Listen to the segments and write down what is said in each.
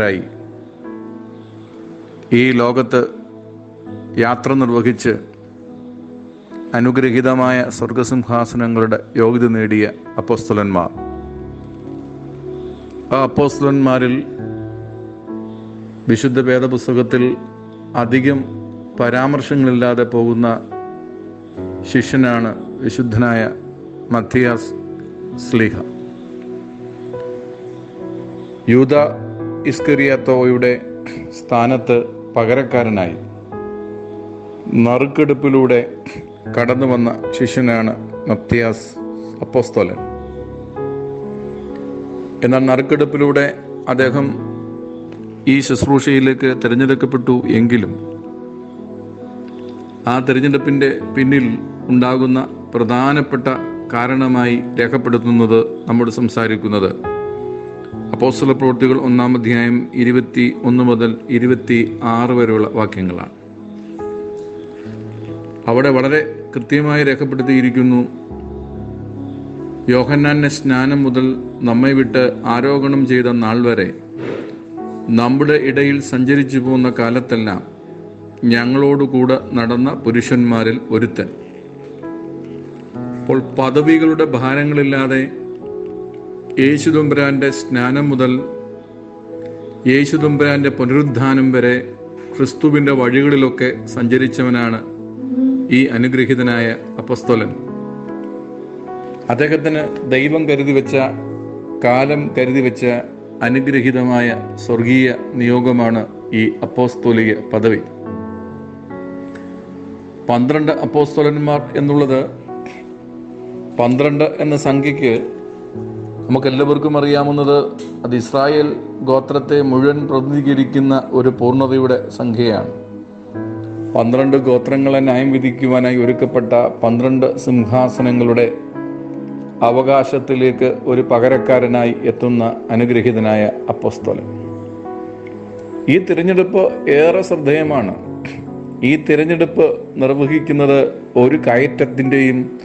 ായി ഈ ലോകത്ത് യാത്ര നിർവഹിച്ച് അനുഗ്രഹീതമായ സ്വർഗസിംഹാസനങ്ങളുടെ യോഗ്യത നേടിയ അപ്പോസ്തലന്മാർ. ആ അപ്പോസ്തലന്മാരിൽ വിശുദ്ധ വേദപുസ്തകത്തിൽ അധികം പരാമർശങ്ങളില്ലാതെ പോകുന്ന ശിഷ്യനാണ് വിശുദ്ധനായ മത്തിയാസ് സ്ലീഹ. യൂത ഇസ്കറിയത്തോയുടെ സ്ഥാനത്ത് പകരക്കാരനായി. നറുക്കെടുപ്പിലൂടെ കടന്നു വന്ന ശിഷ്യനാണ് മത്തിയാസ് അപ്പോസ്തോലൻ. എന്നാൽ നറുക്കെടുപ്പിലൂടെ അദ്ദേഹം ഈ ശുശ്രൂഷയിലേക്ക് തിരഞ്ഞെടുക്കപ്പെട്ടു എങ്കിലും ആ തിരഞ്ഞെടുപ്പിന്റെ പിന്നിൽ ഉണ്ടാകുന്ന പ്രധാനപ്പെട്ട കാരണമായി രേഖപ്പെടുത്തുന്നത് നമ്മോട് സംസാരിക്കുന്നത് അപ്പോസ്തല പ്രവൃത്തികൾ ഒന്നാം അധ്യായം ഇരുപത്തി ഒന്ന് മുതൽ ഇരുപത്തി ആറ് വരെയുള്ള വാക്യങ്ങളാണ്. അവിടെ വളരെ കൃത്യമായി രേഖപ്പെടുത്തിയിരിക്കുന്നു യോഹന്നാന്റെ സ്നാനം മുതൽ നമ്മെ വിട്ട് ആരോപണം ചെയ്ത നാൾ വരെ നമ്മുടെ ഇടയിൽ സഞ്ചരിച്ചു പോകുന്ന കാലത്തെല്ലാം ഞങ്ങളോടുകൂടെ നടന്ന പുരുഷന്മാരിൽ ഒരുത്തൻ. അപ്പോൾ പദവികളുടെ ഭാരങ്ങളില്ലാതെ യേശുദുംബരാന്റെ സ്നാനം മുതൽ യേശുദുംബരാന്റെ പുനരുദ്ധാനം വരെ ക്രിസ്തുവിന്റെ വഴികളിലൊക്കെ സഞ്ചരിച്ചവനാണ് ഈ അനുഗ്രഹീതനായ അപ്പസ്തോലൻ. അദ്ദേഹത്തിന് ദൈവം കരുതി വെച്ച കാലം കരുതി വെച്ച അനുഗ്രഹീതമായ സ്വർഗീയ നിയോഗമാണ് ഈ അപ്പോസ്തോലിക പദവി. പന്ത്രണ്ട് അപ്പോസ്തോലന്മാർ എന്നുള്ളത് പന്ത്രണ്ട് എന്ന സംഖ്യയ്ക്ക് നമുക്ക് എല്ലാവർക്കും അറിയാവുന്നത് അത് ഇസ്രായേൽ ഗോത്രത്തെ മുഴുവൻ പ്രതിനിധീകരിക്കുന്ന ഒരു പൂർണതയുടെ സംഖ്യയാണ്. പന്ത്രണ്ട് ഗോത്രങ്ങളെ ന്യായം വിധിക്കുവാനായി ഒരുക്കപ്പെട്ട പന്ത്രണ്ട് സിംഹാസനങ്ങളുടെ അവകാശത്തിലേക്ക് ഒരു പകരക്കാരനായി എത്തുന്ന അനുഗ്രഹീതനായ അപ്പസ്തോലൻ. ഈ തിരഞ്ഞെടുപ്പ് ഏറെ ശ്രദ്ധേയമാണ്. ഈ തിരഞ്ഞെടുപ്പ് നിർവഹിക്കുന്നത് ഒരു കയറ്റത്തിന്റെയും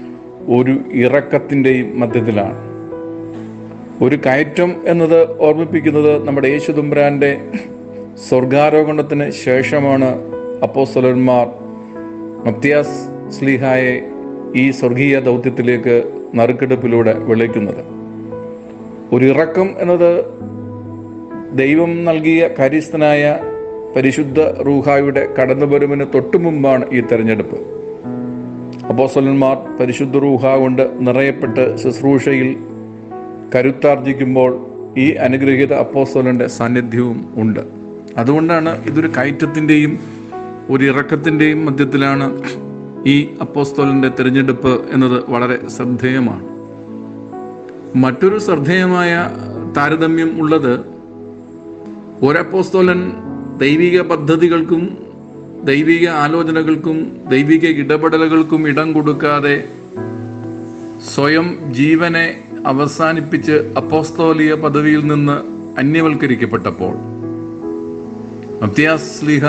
ഒരു ഇറക്കത്തിന്റെയും മധ്യത്തിലാണ്. ഒരു കയറ്റം എന്നത് ഓർമ്മിപ്പിക്കുന്നത് നമ്മുടെ യേശുദുംബ്രാന്റെ സ്വർഗാരോഹണത്തിന് ശേഷമാണ് അപ്പോസ്തലന്മാർ മത്യാസ് സ്ലീഹായെ ഈ സ്വർഗീയ ദൗത്യത്തിലേക്ക് നറുക്കെടുപ്പിലൂടെ വിളിക്കുന്നത്. ഒരു ഇറക്കം എന്നത് ദൈവം നൽകിയ കാര്യസ്ഥനായ പരിശുദ്ധ റൂഹായുടെ കടന്നുവരവിന് തൊട്ടു മുമ്പാണ് ഈ തെരഞ്ഞെടുപ്പ്. അപ്പോസ്വലന്മാർ പരിശുദ്ധ റൂഹ കൊണ്ട് നിറയപ്പെട്ട് ശുശ്രൂഷയിൽ കരുത്താർജിക്കുമ്പോൾ ഈ അനുഗ്രഹീത അപ്പോസ്തലന്റെ സാന്നിധ്യവും ഉണ്ട്. അതുകൊണ്ടാണ് ഇതൊരു കയറ്റത്തിന്റെയും ഒരു ഇറക്കത്തിന്റെയും മധ്യത്തിലാണ് ഈ അപ്പോസ്തോലന്റെ തിരഞ്ഞെടുപ്പ് എന്നത് വളരെ ശ്രദ്ധേയമാണ്. മറ്റൊരു ശ്രദ്ധേയമായ താരതമ്യം ഉള്ളത് ഒരപ്പോസ്തോലൻ ദൈവിക പദ്ധതികൾക്കും ദൈവിക ആലോചനകൾക്കും ദൈവിക ഇടപെടലുകൾക്കും ഇടം കൊടുക്കാതെ സ്വയം ജീവനെ അവസാനിപ്പിച്ച് അപ്പോസ്തോലിയ പദവിയിൽ നിന്ന് അന്യവൽക്കരിക്കപ്പെട്ടപ്പോൾ മത്യാസ്ലിഹ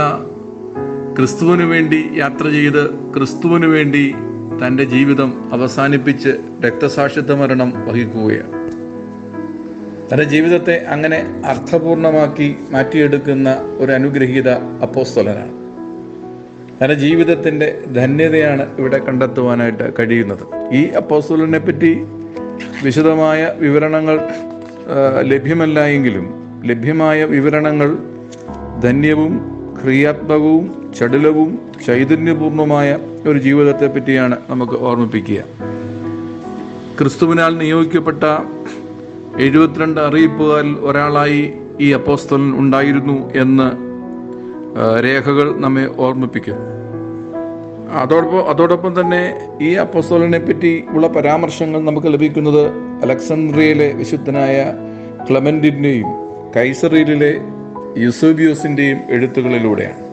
ക്രിസ്തുവിനു വേണ്ടി യാത്ര ചെയ്ത് ക്രിസ്തുവിനു വേണ്ടി തന്റെ ജീവിതം അവസാനിപ്പിച്ച് രക്തസാക്ഷിത്വ മരണം വഹിക്കുകയാണ്. തന്റെ ജീവിതത്തെ അങ്ങനെ അർത്ഥപൂർണമാക്കി മാറ്റിയെടുക്കുന്ന ഒരു അനുഗ്രഹീത അപ്പോസ്തലനാണ്. തന്റെ ജീവിതത്തിന്റെ ധന്യതയാണ് ഇവിടെ കണ്ടെത്തുവാനായിട്ട് കഴിയുന്നത്. ഈ അപ്പോസ്തലനെ പറ്റി വിശദമായ വിവരണങ്ങൾ ലഭ്യമല്ല എങ്കിലും ലഭ്യമായ വിവരണങ്ങൾ ധന്യവും ക്രിയാത്മകവും ചടുലവും ചൈതന്യപൂർണമായ ഒരു ജീവിതത്തെ പറ്റിയാണ് നമുക്ക് ഓർമ്മിപ്പിക്കുക. ക്രിസ്തുവിനാൽ നിയോഗിക്കപ്പെട്ട എഴുപത്തിരണ്ട് അറിയിപ്പുകാരിൽ ഒരാളായി ഈ അപ്പോസ്തലൻ ഉണ്ടായിരുന്നു എന്ന് രേഖകൾ നമ്മെ ഓർമ്മിപ്പിക്കും. അതോടൊപ്പം അതോടൊപ്പം തന്നെ ഈ അപ്പോസ്തോലിനെ പറ്റി ഉള്ള പരാമർശങ്ങൾ നമുക്ക് ലഭിക്കുന്നത് അലക്സാണ്ട്രിയയിലെ വിശുദ്ധനായ ക്ലമന്റിന്റെയും കൈസറിയിലെ യുസൂബിയോസിന്റെയും എഴുത്തുകളിലൂടെയാണ്.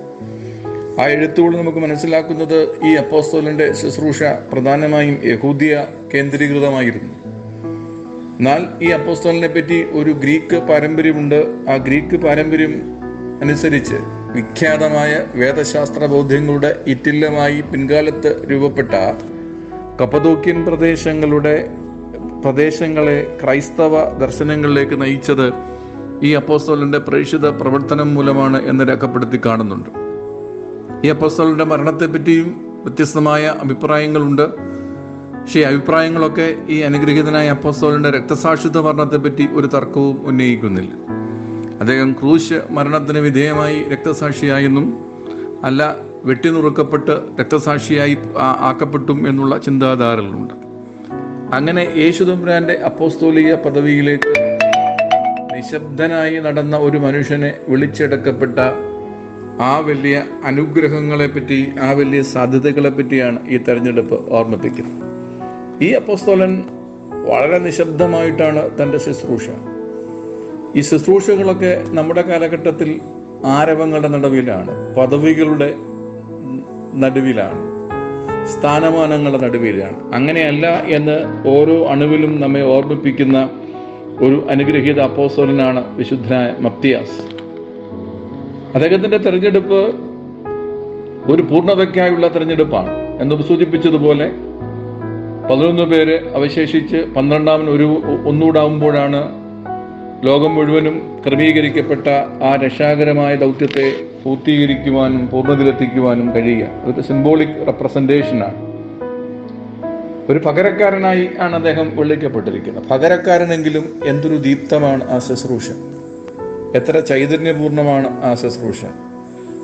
ആ എഴുത്തുകൾ നമുക്ക് മനസ്സിലാക്കുന്നത് ഈ അപ്പോസ്തോലിന്റെ ശുശ്രൂഷ പ്രധാനമായും യഹൂദിയ കേന്ദ്രീകൃതമായിരുന്നു. എന്നാൽ ഈ അപ്പോസ്തോലിനെ പറ്റി ഒരു ഗ്രീക്ക് പാരമ്പര്യമുണ്ട്. ആ ഗ്രീക്ക് പാരമ്പര്യം അനുസരിച്ച് വിഖ്യാതമായ വേദശാസ്ത്ര ബോധ്യങ്ങളുടെ ഇറ്റില്ലമായി പിൻകാലത്ത് രൂപപ്പെട്ട കപ്പതോക്യൻ പ്രദേശങ്ങളുടെ പ്രദേശങ്ങളെ ക്രൈസ്തവ ദർശനങ്ങളിലേക്ക് നയിച്ചത് ഈ അപ്പോസ്തോലിന്റെ പ്രേക്ഷിത പ്രവർത്തനം മൂലമാണ് എന്ന് രേഖപ്പെടുത്തി കാണുന്നുണ്ട്. ഈ അപ്പോസ്തോലന്റെ മരണത്തെപ്പറ്റിയും വ്യത്യസ്തമായ അഭിപ്രായങ്ങളുണ്ട്. പക്ഷേ അഭിപ്രായങ്ങളൊക്കെ ഈ അനുഗ്രഹീതനായ അപ്പോസ്തോലിന്റെ രക്തസാക്ഷിത്വ മരണത്തെപ്പറ്റി ഒരു തർക്കവും ഉന്നയിക്കുന്നില്ല. അദ്ദേഹം ക്രൂശ് മരണത്തിന് വിധേയമായി രക്തസാക്ഷിയായെന്നും അല്ല വെട്ടിനുറുക്കപ്പെട്ട് രക്തസാക്ഷിയായി ആക്കപ്പെട്ടും എന്നുള്ള ചിന്താധാരകളുണ്ട്. അങ്ങനെ യേശുദമ്പുരാന്റെ അപ്പോസ്തോലിക പദവിയിലേക്ക് നിശബ്ദനായി നടന്ന ഒരു മനുഷ്യനെ വിളിച്ചെടുക്കപ്പെട്ട ആ വലിയ അനുഗ്രഹങ്ങളെ പറ്റി ആ വലിയ സാധ്യതകളെ പറ്റിയാണ് ഈ തെരഞ്ഞെടുപ്പ് ഓർമ്മിപ്പിക്കുന്നത്. ഈ അപ്പോസ്തോലൻ വളരെ നിശബ്ദമായിട്ടാണ് തന്റെ ശുശ്രൂഷ ഈ ശുശ്രൂഷകളൊക്കെ നമ്മുടെ കാലഘട്ടത്തിൽ ആരവങ്ങളുടെ നടുവിലാണ് പദവികളുടെ നടുവിലാണ് സ്ഥാനമാനങ്ങളുടെ നടുവിലാണ്. അങ്ങനെയല്ല എന്ന് ഓരോ അണുവിലും നമ്മെ ഓർമ്മിപ്പിക്കുന്ന ഒരു അനുഗ്രഹീത അപ്പോസ്തോലനാണ് വിശുദ്ധനായ മപ്തിയാസ് അദ്ദേഹത്തിന്റെ തെരഞ്ഞെടുപ്പ് ഒരു പൂർണതയ്ക്കായുള്ള തെരഞ്ഞെടുപ്പാണ് എന്ന് സൂചിപ്പിച്ചതുപോലെ പതിനൊന്ന് പേര് അവശേഷിച്ച് പന്ത്രണ്ടാമൻ ഒരു ഒന്നുകൂടാവുമ്പോഴാണ് ലോകം മുഴുവനും ക്രമീകരിക്കപ്പെട്ട ആ രക്ഷാകരമായ ദൗത്യത്തെ പൂർത്തീകരിക്കുവാനും പൂർണതയിലെത്തിക്കുവാനും കഴിയുക. അതൊരു സിംബോളിക് റെപ്രസെന്റേഷനാണ് ഒരു പകരക്കാരനായി ആണ് അദ്ദേഹം വിളിക്കപ്പെട്ടിരിക്കുന്നത്. പകരക്കാരനെങ്കിലും എന്തൊരു ദീപ്തമാണ് ആ ശുശ്രൂഷ. എത്ര ചൈതന്യപൂർണമാണ് ആ ശുശ്രൂഷ.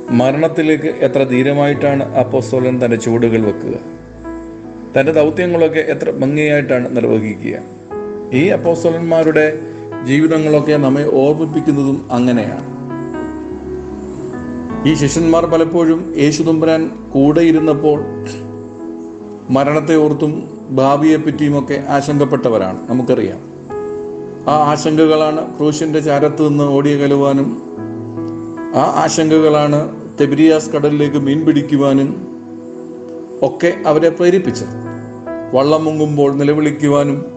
മരണത്തിലേക്ക് എത്ര ധീരമായിട്ടാണ് അപ്പോസ്തോലൻ തന്റെ ചുവടുകൾ വെക്കുക. തന്റെ ദൗത്യങ്ങളൊക്കെ എത്ര ഭംഗിയായിട്ടാണ് നിർവഹിക്കുക. ഈ അപ്പോസ്തലന്മാരുടെ ജീവിതങ്ങളൊക്കെ നമ്മെ ഓർമ്മിപ്പിക്കുന്നതും അങ്ങനെയാണ്. ഈ ശിഷ്യന്മാർ പലപ്പോഴും യേശുദമ്പുരാൻ കൂടെ ഇരുന്നപ്പോൾ മരണത്തെ ഓർത്തും ഭാവിയെ പറ്റിയുമൊക്കെ ആശങ്കപ്പെട്ടവരാണ്. നമുക്കറിയാം. ആ ആശങ്കകളാണ് ക്രൂശിന്റെ ചാരത്ത് നിന്ന് ഓടിയ കലുവാനും ആ ആശങ്കകളാണ് തെബിരിയാസ് കടലിലേക്ക് മീൻ പിടിക്കുവാനും ഒക്കെ അവരെ പ്രേരിപ്പിച്ചത്. വള്ളം മുങ്ങുമ്പോൾ നിലവിളിക്കുവാനും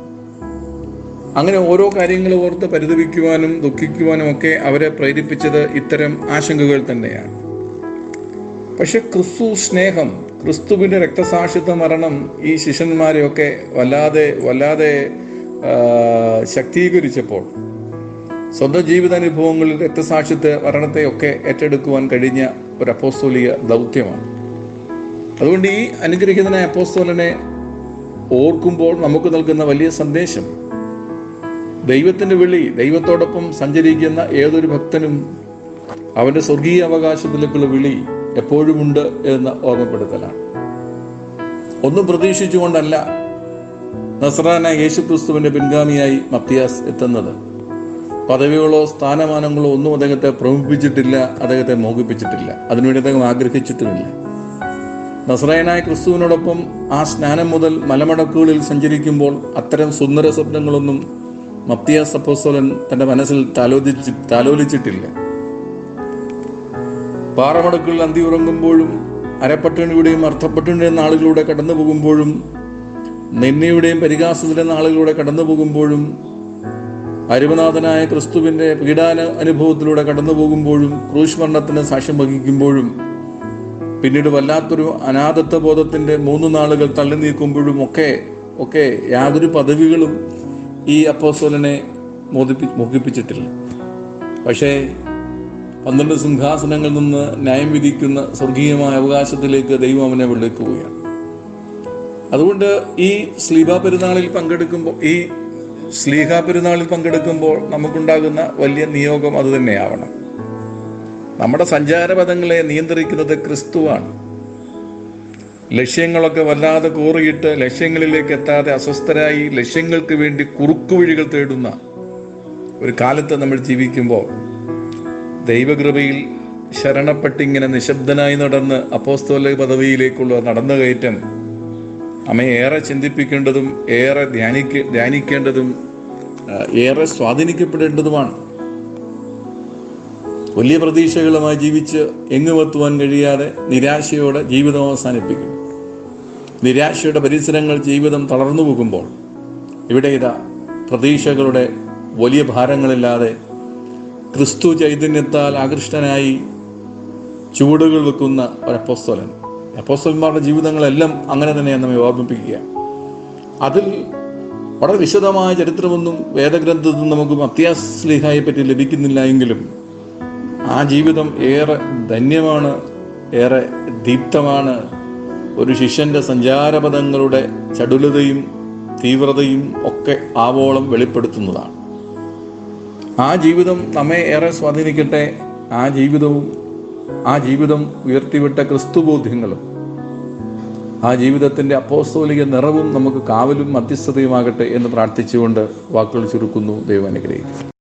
അങ്ങനെ ഓരോ കാര്യങ്ങൾ ഓർത്ത് പരിതപിക്കുവാനും ദുഃഖിക്കുവാനും ഒക്കെ അവരെ പ്രേരിപ്പിച്ചത് ഇത്തരം ആശങ്കകൾ തന്നെയാണ്. പക്ഷെ ക്രിസ്തു സ്നേഹം ക്രിസ്തുവിന്റെ രക്തസാക്ഷിത്വ മരണം ഈ ശിഷ്യന്മാരെയൊക്കെ വല്ലാതെ വല്ലാതെ ശക്തീകരിച്ചപ്പോൾ സ്വന്തം ജീവിതാനുഭവങ്ങളിൽ രക്തസാക്ഷിത്വ മരണത്തെയൊക്കെ ഏറ്റെടുക്കുവാൻ കഴിഞ്ഞ ഒരു അപ്പോസ്തോലിക ദൗത്യമാണ്. അതുകൊണ്ട് ഈ അനുഗ്രഹീതനായ അപ്പോസ്തോലനെ ഓർക്കുമ്പോൾ നമുക്ക് നൽകുന്ന വലിയ സന്ദേശം ദൈവത്തിന്റെ വിളി ദൈവത്തോടൊപ്പം സഞ്ചരിക്കുന്ന ഏതൊരു ഭക്തനും അവന്റെ സ്വർഗീയ അവകാശത്തിലേക്കുള്ള വിളി എപ്പോഴുമുണ്ട് എന്ന് ഓർമ്മപ്പെടുത്തലാണ്. ഒന്നും പ്രതീക്ഷിച്ചുകൊണ്ടല്ല നസ്രാന യേശുക്രിസ്തുവിന്റെ പിൻഗാമിയായി മത്തിയാസ് എത്തുന്നത്. പദവികളോ സ്ഥാനമാനങ്ങളോ ഒന്നും അദ്ദേഹത്തെ പ്രമുഖിപ്പിച്ചിട്ടില്ല അദ്ദേഹത്തെ മോഹിപ്പിച്ചിട്ടില്ല. അതിനുവേണ്ടി അദ്ദേഹം ആഗ്രഹിച്ചിട്ടുമില്ല. നസ്രയനായ ക്രിസ്തുവിനോടൊപ്പം ആ സ്നാനം മുതൽ മലമടക്കുകളിൽ സഞ്ചരിക്കുമ്പോൾ അത്തരം സുന്ദര സ്വപ്നങ്ങളൊന്നും മത്തിയാസ് സപ്പോസോലൻ തന്റെ മനസ്സിൽ താലോലിച്ച് താലോലിച്ചിട്ടില്ല. പാറമടക്കുകളിൽ അന്തി ഉറങ്ങുമ്പോഴും അരപ്പട്ടിണിയുടെയും അർത്ഥപ്പട്ടിണിയുടെയും നാളുകളിലൂടെ കടന്നു പോകുമ്പോഴും നിന്നയുടെയും പരിഹാസത്തിലെ നാളുകളിലൂടെ കടന്നു പോകുമ്പോഴും അരുമനാഥനായ ക്രിസ്തുവിന്റെ പീഡാന അനുഭവത്തിലൂടെ കടന്നു പോകുമ്പോഴും ക്രൂശ് മരണത്തിന് സാക്ഷ്യം വഹിക്കുമ്പോഴും പിന്നീട് വല്ലാത്തൊരു അനാഥത്വ ബോധത്തിന്റെ മൂന്ന് നാളുകൾ തള്ളി നീക്കുമ്പോഴും ഒക്കെ ഒക്കെ യാതൊരു പദവികളും ഈ അപ്പോസ്തലനെ മോദിപ്പി മോഹിപ്പിച്ചിട്ടില്ല. പക്ഷേ പന്ത്രണ്ട് സിംഹാസനങ്ങളിൽ നിന്ന് ന്യായം വിധിക്കുന്ന സ്വർഗീയമായ അവകാശത്തിലേക്ക് ദൈവം അവനെ വിളിക്കുകയാണ് അതുകൊണ്ട് ഈ സ്ലീബ പെരുന്നാളിൽ പങ്കെടുക്കുമ്പോൾ ഈ സ്ലീഹ പെരുന്നാളിൽ പങ്കെടുക്കുമ്പോൾ നമുക്കുണ്ടാകുന്ന വലിയ നിയോഗം അത് തന്നെയാവണം. നമ്മുടെ സഞ്ചാരപഥങ്ങളെ നിയന്ത്രിക്കുന്നത് ക്രിസ്തുവാണ്. ലക്ഷ്യങ്ങളൊക്കെ വല്ലാതെ കോറിയിട്ട് ലക്ഷ്യങ്ങളിലേക്ക് എത്താതെ അസ്വസ്ഥരായി ലക്ഷ്യങ്ങൾക്ക് വേണ്ടി കുറുക്കുവഴികൾ തേടുന്ന ഒരു കാലത്ത് നമ്മൾ ജീവിക്കുമ്പോൾ ദൈവകൃപയിൽ ശരണപ്പെട്ടിങ്ങനെ നിശബ്ദനായി നടന്ന് അപ്പോസ്തോല പദവിയിലേക്കുള്ള നടന്നുകയറ്റം അമ്മയെ ഏറെ ചിന്തിപ്പിക്കേണ്ടതും ഏറെ ധ്യാനിക്ക ധ്യാനിക്കേണ്ടതും ഏറെ സ്വാധീനിക്കപ്പെടേണ്ടതുമാണ്. വലിയ പ്രതീക്ഷകളുമായി ജീവിച്ച് എങ്ങുമെത്തുവാൻ കഴിയാതെ നിരാശയോടെ ജീവിതം അവസാനിപ്പിക്കും. നിരാശയുടെ പരിസരങ്ങൾ ജീവിതം തളർന്നു പോകുമ്പോൾ ഇവിടെ ഇതാ പ്രതീക്ഷകളുടെ വലിയ ഭാരങ്ങളില്ലാതെ ക്രിസ്തു ചൈതന്യത്താൽ ആകൃഷ്ടനായി ചുവടുകൾ വെക്കുന്ന ഒരപ്പോസ്തോലൻ. അപ്പോസ്തലന്മാരുടെ ജീവിതങ്ങളെല്ലാം അങ്ങനെ തന്നെയാണ് നമ്മെ ഓർമ്മിപ്പിക്കുക. അതിൽ വളരെ വിശദമായ ചരിത്രമൊന്നും വേദഗ്രന്ഥത്തിൽ നമുക്ക് അത്യാസ്ലിഹായെ പറ്റി ലഭിക്കുന്നില്ല എങ്കിലും ആ ജീവിതം ഏറെ ധന്യമാണ് ഏറെ ദീപ്തമാണ് ഒരു ശിഷ്യന്റെ സഞ്ചാരപഥങ്ങളുടെ ചടുലതയും തീവ്രതയും ഒക്കെ ആവോളം വെളിപ്പെടുത്തുന്നതാണ്. ആ ജീവിതം നമ്മെ ഏറെ സ്വാധീനിക്കട്ടെ. ആ ജീവിതവും ആ ജീവിതം ഉയർത്തിവിട്ട ക്രിസ്തുബോധ്യങ്ങളും ആ ജീവിതത്തിന്റെ അപ്പോസ്തോലിക നിറവും നമുക്ക് കാവലും മധ്യസ്ഥതയുമാകട്ടെ എന്ന് പ്രാർത്ഥിച്ചുകൊണ്ട് വാക്കുകൾ ചുരുക്കുന്നു. ദൈവം അനുഗ്രഹിക്കും